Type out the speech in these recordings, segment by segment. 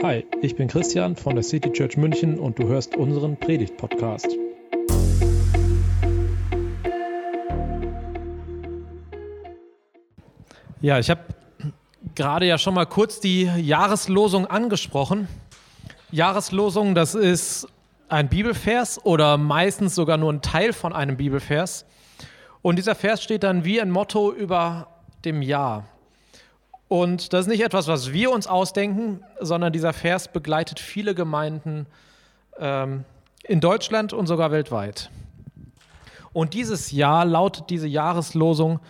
Hi, ich bin Christian von der City Church München und du hörst unseren Predigt-Podcast. Ja, ich habe gerade ja schon mal kurz die Jahreslosung angesprochen. Jahreslosung, das ist ein Bibelvers oder meistens sogar nur ein Teil von einem Bibelvers. Und dieser Vers steht dann wie ein Motto über dem Jahr. Und das ist nicht etwas, was wir uns ausdenken, sondern dieser Vers begleitet viele Gemeinden ähm, in Deutschland und sogar weltweit. Und dieses Jahr lautet diese Jahreslosung,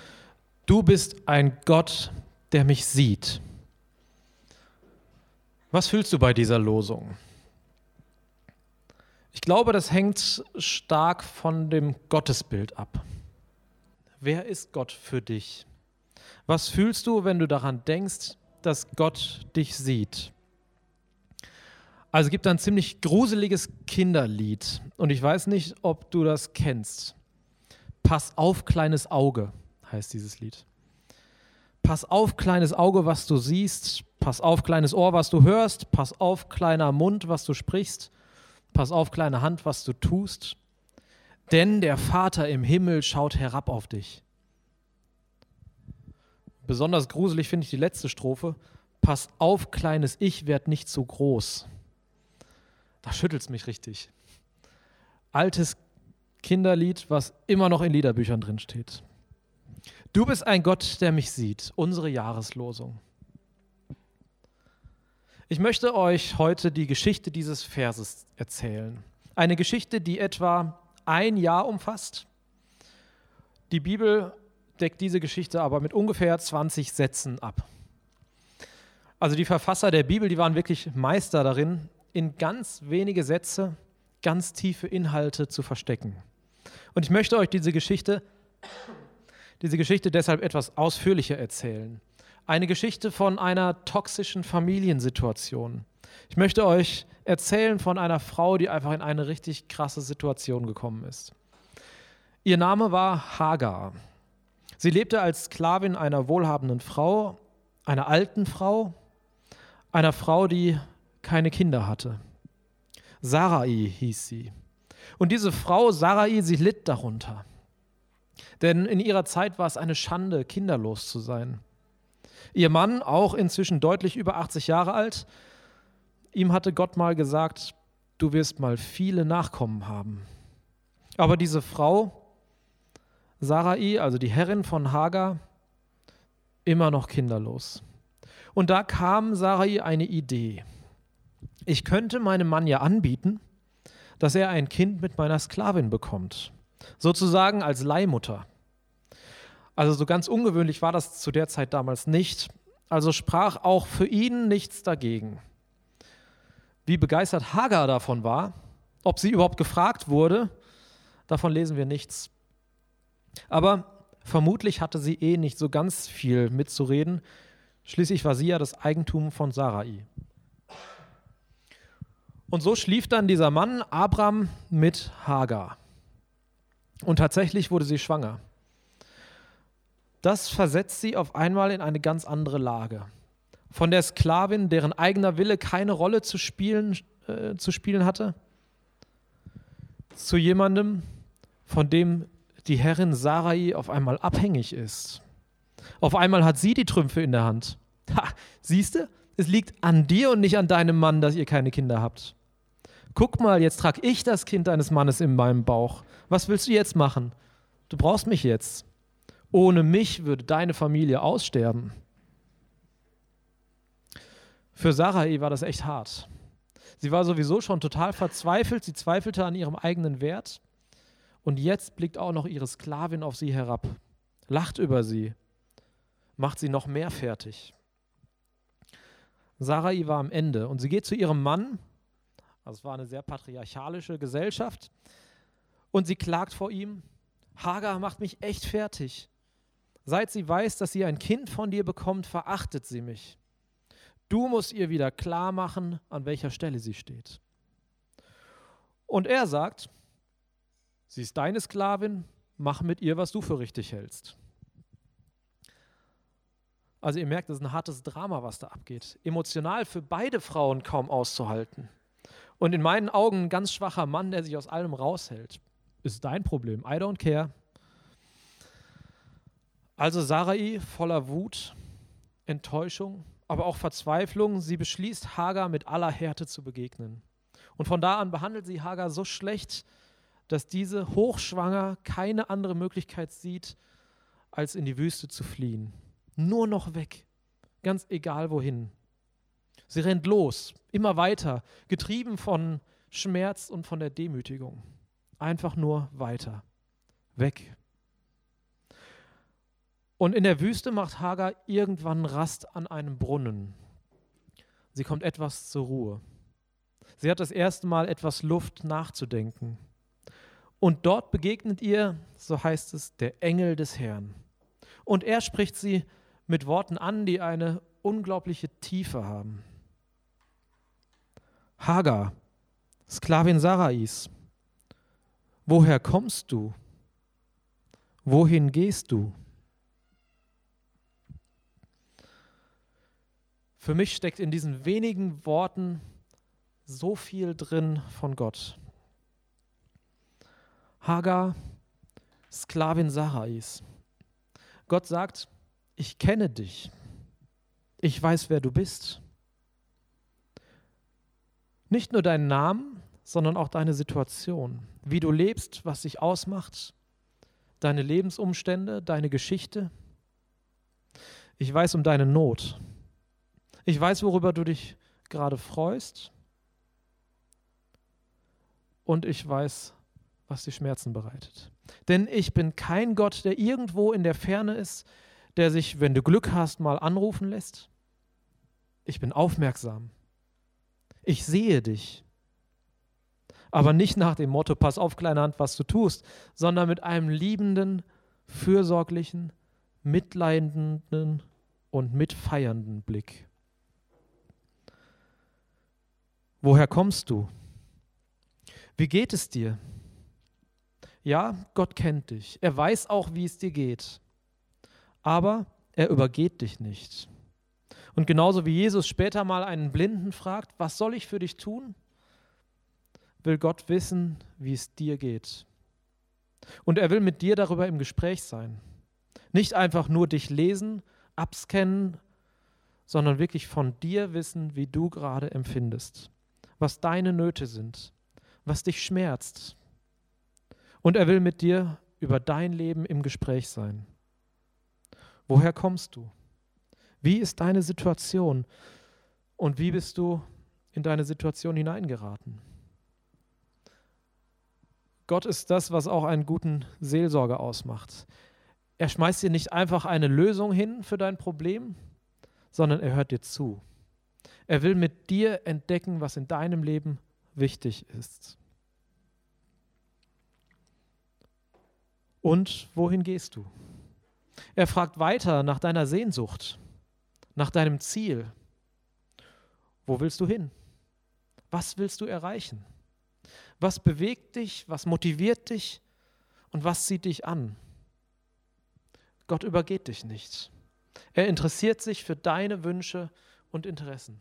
du bist ein Gott, der mich sieht. Was fühlst du bei dieser Losung? Ich glaube, das hängt stark von dem Gottesbild ab. Wer ist Gott für dich? Was fühlst du, wenn du daran denkst, dass Gott dich sieht? Also es gibt ein ziemlich gruseliges Kinderlied und ich weiß nicht, ob du das kennst. Pass auf, kleines Auge heißt dieses Lied. Pass auf, kleines Auge, was du siehst. Pass auf, kleines Ohr, was du hörst. Pass auf, kleiner Mund, was du sprichst. Pass auf, kleine Hand, was du tust. Denn der Vater im Himmel schaut herab auf dich. Besonders gruselig finde ich die letzte Strophe. Pass auf, kleines Ich, werd nicht zu groß. Da schüttelt es mich richtig. Altes Kinderlied, was immer noch in Liederbüchern drin steht. Du bist ein Gott, der mich sieht. Unsere Jahreslosung. Ich möchte euch heute die Geschichte dieses Verses erzählen. Eine Geschichte, die etwa ein Jahr umfasst. Die Bibel deckt diese Geschichte aber mit ungefähr 20 Sätzen ab. Also die Verfasser der Bibel, die waren wirklich Meister darin, in ganz wenige Sätze ganz tiefe Inhalte zu verstecken. Und ich möchte euch diese Geschichte, diese Geschichte deshalb etwas ausführlicher erzählen. Eine Geschichte von einer toxischen Familiensituation. Ich möchte euch erzählen von einer Frau, die einfach in eine richtig krasse Situation gekommen ist. Ihr Name war Hagar. Sie lebte als Sklavin einer wohlhabenden Frau, einer alten Frau, einer Frau, die keine Kinder hatte. Sarai hieß sie. Und diese Frau, Sarai, sie litt darunter. Denn in ihrer Zeit war es eine Schande, kinderlos zu sein. Ihr Mann, auch inzwischen deutlich über 80 Jahre alt, ihm hatte Gott mal gesagt, du wirst mal viele Nachkommen haben. Aber diese Frau, Sarai, also die Herrin von Hagar, immer noch kinderlos. Und da kam Sarai eine Idee. Ich könnte meinem Mann ja anbieten, dass er ein Kind mit meiner Sklavin bekommt, sozusagen als Leihmutter. Also so ganz ungewöhnlich war das zu der Zeit damals nicht, also sprach auch für ihn nichts dagegen. Wie begeistert Hagar davon war, ob sie überhaupt gefragt wurde, davon lesen wir nichts. Aber vermutlich hatte sie eh nicht so ganz viel mitzureden. Schließlich war sie ja das Eigentum von Sarai. Und so schlief dann dieser Mann Abram mit Hagar. Und tatsächlich wurde sie schwanger. Das versetzt sie auf einmal in eine ganz andere Lage. Von der Sklavin, deren eigener Wille keine Rolle zu spielen, äh, zu spielen hatte, zu jemandem, von dem die Herrin Sarai auf einmal abhängig ist. Auf einmal hat sie die Trümpfe in der Hand. Ha, siehst du? Es liegt an dir und nicht an deinem Mann, dass ihr keine Kinder habt. Guck mal, jetzt trage ich das Kind deines Mannes in meinem Bauch. Was willst du jetzt machen? Du brauchst mich jetzt. Ohne mich würde deine Familie aussterben. Für Sarai war das echt hart. Sie war sowieso schon total verzweifelt, sie zweifelte an ihrem eigenen Wert und jetzt blickt auch noch ihre Sklavin auf sie herab, lacht über sie, macht sie noch mehr fertig. Sarai war am Ende und sie geht zu ihrem Mann, also es war eine sehr patriarchalische Gesellschaft, und sie klagt vor ihm, Hagar macht mich echt fertig. Seit sie weiß, dass sie ein Kind von dir bekommt, verachtet sie mich. Du musst ihr wieder klar machen, an welcher Stelle sie steht. Und er sagt, Sie ist deine Sklavin, mach mit ihr, was du für richtig hältst. Also ihr merkt, das ist ein hartes Drama, was da abgeht. Emotional für beide Frauen kaum auszuhalten. Und in meinen Augen ein ganz schwacher Mann, der sich aus allem raushält. Ist dein Problem. I don't care. Also Sarai voller Wut, Enttäuschung, aber auch Verzweiflung. Sie beschließt, Hagar mit aller Härte zu begegnen. Und von da an behandelt sie Hagar so schlecht, dass diese hochschwanger keine andere Möglichkeit sieht, als in die Wüste zu fliehen. Nur noch weg, ganz egal wohin. Sie rennt los, immer weiter, getrieben von Schmerz und von der Demütigung. Einfach nur weiter, weg. Und in der Wüste macht Hagar irgendwann Rast an einem Brunnen. Sie kommt etwas zur Ruhe. Sie hat das erste Mal etwas Luft nachzudenken. Und dort begegnet ihr, so heißt es, der Engel des Herrn. Und er spricht sie mit Worten an, die eine unglaubliche Tiefe haben. Hagar, Sklavin Sarais, woher kommst du? Wohin gehst du? Für mich steckt in diesen wenigen Worten so viel drin von Gott. Hagar, Sklavin Sarais. Gott sagt, ich kenne dich. Ich weiß, wer du bist. Nicht nur deinen Namen, sondern auch deine Situation, wie du lebst, was dich ausmacht, deine Lebensumstände, deine Geschichte. Ich weiß um deine Not. Ich weiß, worüber du dich gerade freust. Und ich weiß, was dir Schmerzen bereitet. Denn ich bin kein Gott, der irgendwo in der Ferne ist, der sich, wenn du Glück hast, mal anrufen lässt. Ich bin aufmerksam. Ich sehe dich. Aber nicht nach dem Motto, pass auf, kleine Hand, was du tust, sondern mit einem liebenden, fürsorglichen, mitleidenden und mitfeiernden Blick. Woher kommst du? Wie geht es dir? Ja, Gott kennt dich. Er weiß auch, wie es dir geht. Aber er übergeht dich nicht. Und genauso wie Jesus später mal einen Blinden fragt, was soll ich für dich tun? Will Gott wissen, wie es dir geht. Und er will mit dir darüber im Gespräch sein. Nicht einfach nur dich lesen, abscannen, sondern wirklich von dir wissen, wie du gerade empfindest was deine Nöte sind, was dich schmerzt. Und er will mit dir über dein Leben im Gespräch sein. Woher kommst du? Wie ist deine Situation? Und wie bist du in deine Situation hineingeraten? Gott ist das, was auch einen guten Seelsorger ausmacht. Er schmeißt dir nicht einfach eine Lösung hin für dein Problem, sondern er hört dir zu. Er will mit dir entdecken, was in deinem Leben wichtig ist. Und wohin gehst du? Er fragt weiter nach deiner Sehnsucht, nach deinem Ziel. Wo willst du hin? Was willst du erreichen? Was bewegt dich? Was motiviert dich? Und was zieht dich an? Gott übergeht dich nicht. Er interessiert sich für deine Wünsche und Interessen.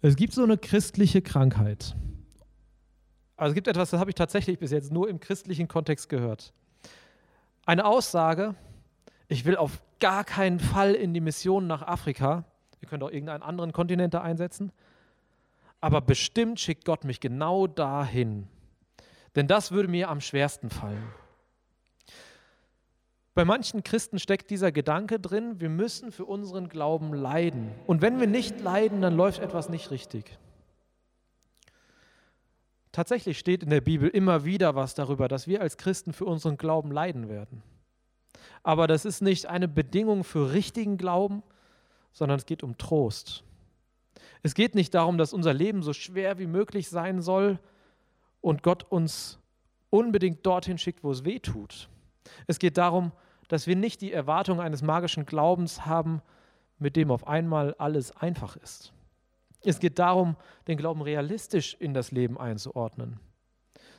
Es gibt so eine christliche Krankheit. Also es gibt etwas, das habe ich tatsächlich bis jetzt nur im christlichen Kontext gehört. Eine Aussage, ich will auf gar keinen Fall in die Mission nach Afrika. Ihr könnt auch irgendeinen anderen Kontinent da einsetzen. Aber bestimmt schickt Gott mich genau dahin. Denn das würde mir am schwersten fallen. Bei manchen Christen steckt dieser Gedanke drin, wir müssen für unseren Glauben leiden. Und wenn wir nicht leiden, dann läuft etwas nicht richtig. Tatsächlich steht in der Bibel immer wieder was darüber, dass wir als Christen für unseren Glauben leiden werden. Aber das ist nicht eine Bedingung für richtigen Glauben, sondern es geht um Trost. Es geht nicht darum, dass unser Leben so schwer wie möglich sein soll und Gott uns unbedingt dorthin schickt, wo es weh tut. Es geht darum, dass wir nicht die Erwartung eines magischen Glaubens haben, mit dem auf einmal alles einfach ist. Es geht darum, den Glauben realistisch in das Leben einzuordnen.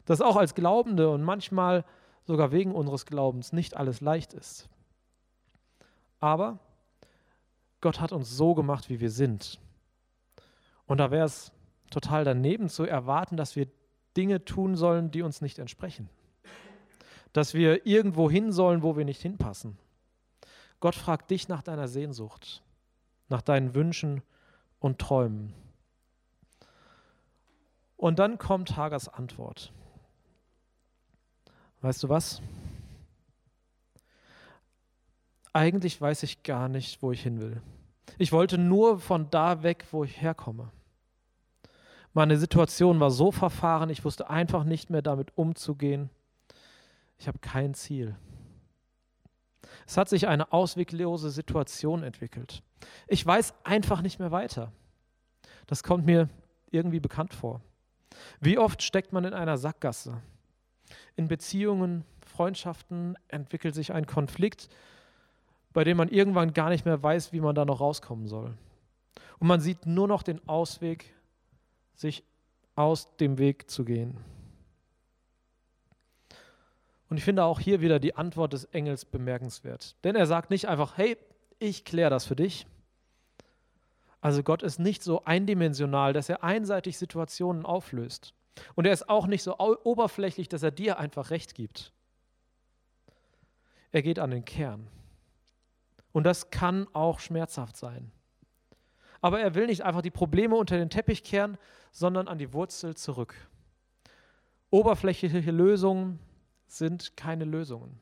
Dass auch als Glaubende und manchmal sogar wegen unseres Glaubens nicht alles leicht ist. Aber Gott hat uns so gemacht, wie wir sind. Und da wäre es total daneben zu erwarten, dass wir Dinge tun sollen, die uns nicht entsprechen. Dass wir irgendwo hin sollen, wo wir nicht hinpassen. Gott fragt dich nach deiner Sehnsucht, nach deinen Wünschen und Träumen. Und dann kommt Hagers Antwort. Weißt du was? Eigentlich weiß ich gar nicht, wo ich hin will. Ich wollte nur von da weg, wo ich herkomme. Meine Situation war so verfahren, ich wusste einfach nicht mehr damit umzugehen. Ich habe kein Ziel. Es hat sich eine ausweglose Situation entwickelt. Ich weiß einfach nicht mehr weiter. Das kommt mir irgendwie bekannt vor. Wie oft steckt man in einer Sackgasse? In Beziehungen, Freundschaften entwickelt sich ein Konflikt, bei dem man irgendwann gar nicht mehr weiß, wie man da noch rauskommen soll. Und man sieht nur noch den Ausweg, sich aus dem Weg zu gehen. Und ich finde auch hier wieder die Antwort des Engels bemerkenswert. Denn er sagt nicht einfach, hey, ich kläre das für dich. Also Gott ist nicht so eindimensional, dass er einseitig Situationen auflöst. Und er ist auch nicht so oberflächlich, dass er dir einfach recht gibt. Er geht an den Kern. Und das kann auch schmerzhaft sein. Aber er will nicht einfach die Probleme unter den Teppich kehren, sondern an die Wurzel zurück. Oberflächliche Lösungen sind keine Lösungen.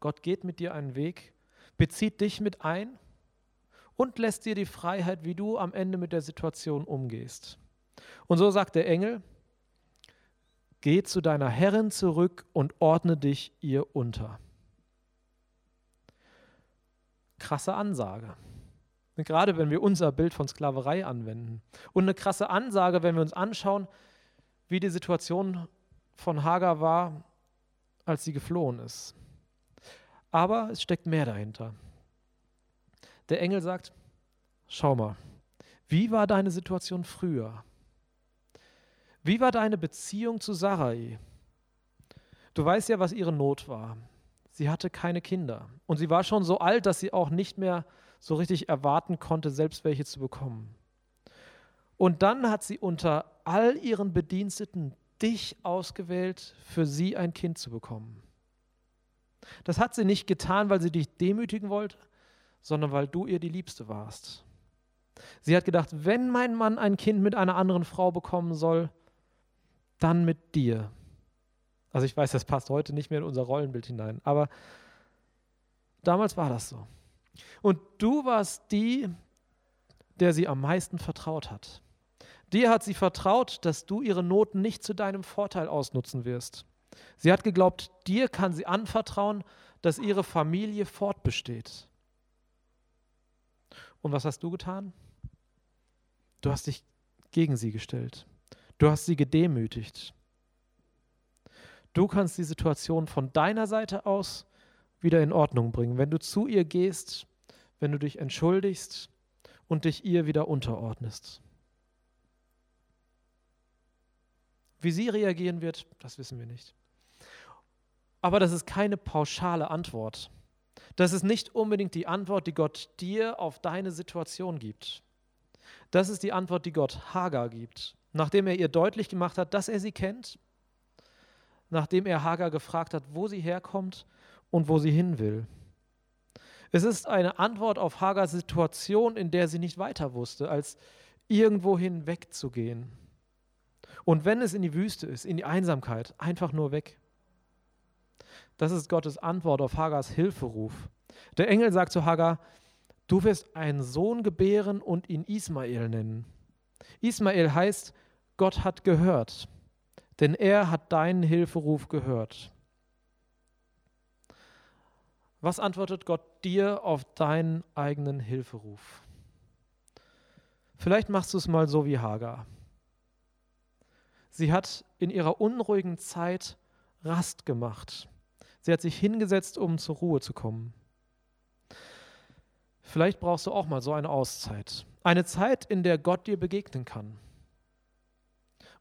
Gott geht mit dir einen Weg, bezieht dich mit ein und lässt dir die Freiheit, wie du am Ende mit der Situation umgehst. Und so sagt der Engel, geh zu deiner Herrin zurück und ordne dich ihr unter. Krasse Ansage. Gerade wenn wir unser Bild von Sklaverei anwenden. Und eine krasse Ansage, wenn wir uns anschauen, wie die Situation von Hagar war, als sie geflohen ist. Aber es steckt mehr dahinter. Der Engel sagt, schau mal, wie war deine Situation früher? Wie war deine Beziehung zu Sarai? Du weißt ja, was ihre Not war. Sie hatte keine Kinder. Und sie war schon so alt, dass sie auch nicht mehr so richtig erwarten konnte, selbst welche zu bekommen. Und dann hat sie unter all ihren Bediensteten dich ausgewählt, für sie ein Kind zu bekommen. Das hat sie nicht getan, weil sie dich demütigen wollte, sondern weil du ihr die Liebste warst. Sie hat gedacht, wenn mein Mann ein Kind mit einer anderen Frau bekommen soll, dann mit dir. Also ich weiß, das passt heute nicht mehr in unser Rollenbild hinein, aber damals war das so. Und du warst die, der sie am meisten vertraut hat. Dir hat sie vertraut, dass du ihre Noten nicht zu deinem Vorteil ausnutzen wirst. Sie hat geglaubt, dir kann sie anvertrauen, dass ihre Familie fortbesteht. Und was hast du getan? Du hast dich gegen sie gestellt. Du hast sie gedemütigt. Du kannst die Situation von deiner Seite aus wieder in Ordnung bringen, wenn du zu ihr gehst, wenn du dich entschuldigst und dich ihr wieder unterordnest. Wie sie reagieren wird, das wissen wir nicht. Aber das ist keine pauschale Antwort. Das ist nicht unbedingt die Antwort, die Gott dir auf deine Situation gibt. Das ist die Antwort, die Gott Hagar gibt, nachdem er ihr deutlich gemacht hat, dass er sie kennt, nachdem er Hagar gefragt hat, wo sie herkommt und wo sie hin will. Es ist eine Antwort auf Hagars Situation, in der sie nicht weiter wusste, als irgendwohin wegzugehen. Und wenn es in die Wüste ist, in die Einsamkeit, einfach nur weg. Das ist Gottes Antwort auf Hagars Hilferuf. Der Engel sagt zu Hagar, du wirst einen Sohn gebären und ihn Ismael nennen. Ismael heißt, Gott hat gehört, denn er hat deinen Hilferuf gehört. Was antwortet Gott dir auf deinen eigenen Hilferuf? Vielleicht machst du es mal so wie Hagar. Sie hat in ihrer unruhigen Zeit Rast gemacht. Sie hat sich hingesetzt, um zur Ruhe zu kommen. Vielleicht brauchst du auch mal so eine Auszeit. Eine Zeit, in der Gott dir begegnen kann.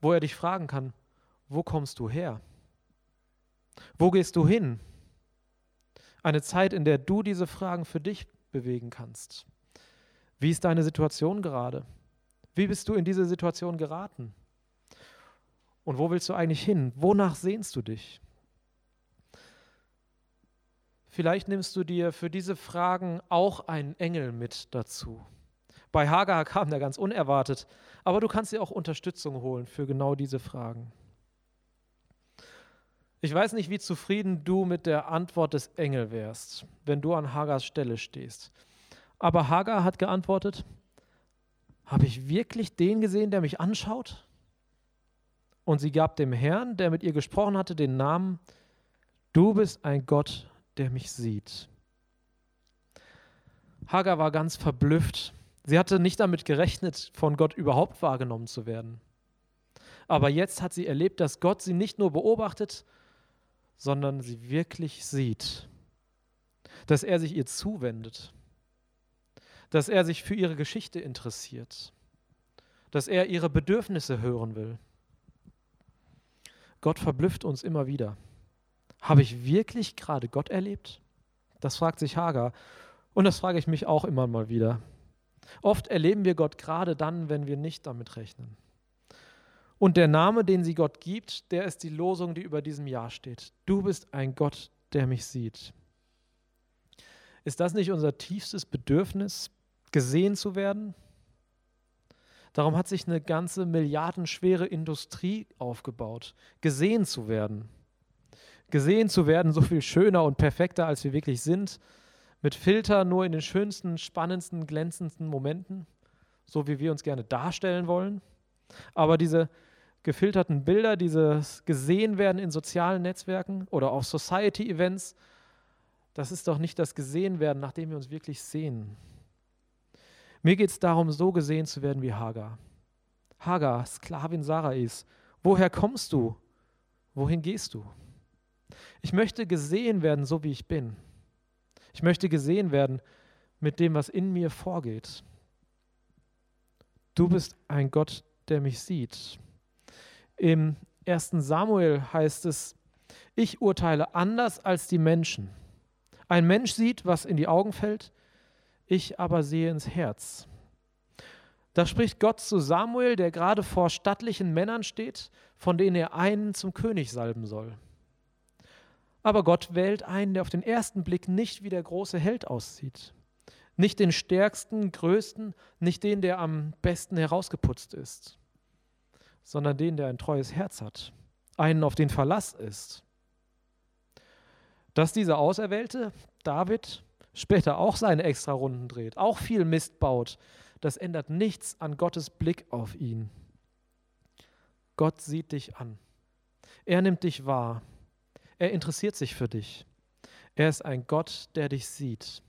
Wo er dich fragen kann, wo kommst du her? Wo gehst du hin? Eine Zeit, in der du diese Fragen für dich bewegen kannst. Wie ist deine Situation gerade? Wie bist du in diese Situation geraten? Und wo willst du eigentlich hin? Wonach sehnst du dich? Vielleicht nimmst du dir für diese Fragen auch einen Engel mit dazu. Bei Hagar kam der ganz unerwartet, aber du kannst dir auch Unterstützung holen für genau diese Fragen. Ich weiß nicht, wie zufrieden du mit der Antwort des Engel wärst, wenn du an Hagars Stelle stehst. Aber Hagar hat geantwortet, habe ich wirklich den gesehen, der mich anschaut? Und sie gab dem Herrn, der mit ihr gesprochen hatte, den Namen, du bist ein Gott, der mich sieht. Hagar war ganz verblüfft. Sie hatte nicht damit gerechnet, von Gott überhaupt wahrgenommen zu werden. Aber jetzt hat sie erlebt, dass Gott sie nicht nur beobachtet, sondern sie wirklich sieht. Dass er sich ihr zuwendet. Dass er sich für ihre Geschichte interessiert. Dass er ihre Bedürfnisse hören will. Gott verblüfft uns immer wieder. Habe ich wirklich gerade Gott erlebt? Das fragt sich Hagar. Und das frage ich mich auch immer mal wieder. Oft erleben wir Gott gerade dann, wenn wir nicht damit rechnen. Und der Name, den sie Gott gibt, der ist die Losung, die über diesem Jahr steht. Du bist ein Gott, der mich sieht. Ist das nicht unser tiefstes Bedürfnis, gesehen zu werden? Darum hat sich eine ganze milliardenschwere Industrie aufgebaut, gesehen zu werden. Gesehen zu werden, so viel schöner und perfekter, als wir wirklich sind, mit Filter nur in den schönsten, spannendsten, glänzendsten Momenten, so wie wir uns gerne darstellen wollen. Aber diese gefilterten Bilder, dieses gesehen werden in sozialen Netzwerken oder auf Society-Events, das ist doch nicht das gesehen werden, nachdem wir uns wirklich sehen. Mir geht es darum, so gesehen zu werden wie Hagar. Hagar, Sklavin Sarais, woher kommst du? Wohin gehst du? Ich möchte gesehen werden, so wie ich bin. Ich möchte gesehen werden mit dem, was in mir vorgeht. Du bist ein Gott, der mich sieht. Im 1. Samuel heißt es, ich urteile anders als die Menschen. Ein Mensch sieht, was in die Augen fällt, ich aber sehe ins Herz. Da spricht Gott zu Samuel, der gerade vor stattlichen Männern steht, von denen er einen zum König salben soll. Aber Gott wählt einen, der auf den ersten Blick nicht wie der große Held aussieht. Nicht den stärksten, größten, nicht den, der am besten herausgeputzt ist, sondern den, der ein treues Herz hat, einen, auf den Verlass ist. Dass dieser Auserwählte, David, später auch seine Extrarunden dreht, auch viel Mist baut, das ändert nichts an Gottes Blick auf ihn. Gott sieht dich an. Er nimmt dich wahr. Er interessiert sich für dich. Er ist ein Gott, der dich sieht.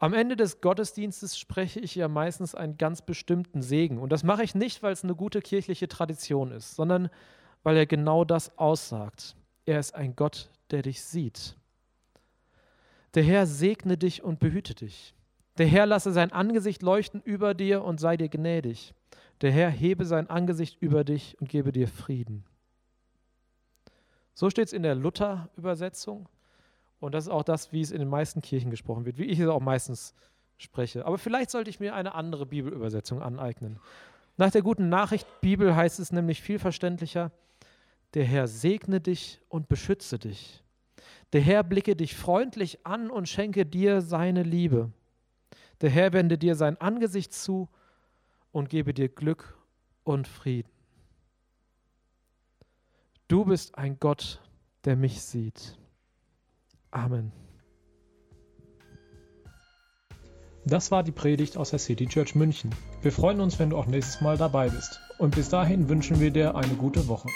Am Ende des Gottesdienstes spreche ich ja meistens einen ganz bestimmten Segen. Und das mache ich nicht, weil es eine gute kirchliche Tradition ist, sondern weil er genau das aussagt. Er ist ein Gott, der dich sieht. Der Herr segne dich und behüte dich. Der Herr lasse sein Angesicht leuchten über dir und sei dir gnädig. Der Herr hebe sein Angesicht über dich und gebe dir Frieden. So steht es in der Luther-Übersetzung. Und das ist auch das, wie es in den meisten Kirchen gesprochen wird, wie ich es auch meistens spreche. Aber vielleicht sollte ich mir eine andere Bibelübersetzung aneignen. Nach der guten Nachricht Bibel heißt es nämlich viel verständlicher, der Herr segne dich und beschütze dich. Der Herr blicke dich freundlich an und schenke dir seine Liebe. Der Herr wende dir sein Angesicht zu und gebe dir Glück und Frieden. Du bist ein Gott, der mich sieht. Amen. Das war die Predigt aus der City Church München. Wir freuen uns, wenn du auch nächstes Mal dabei bist. Und bis dahin wünschen wir dir eine gute Woche.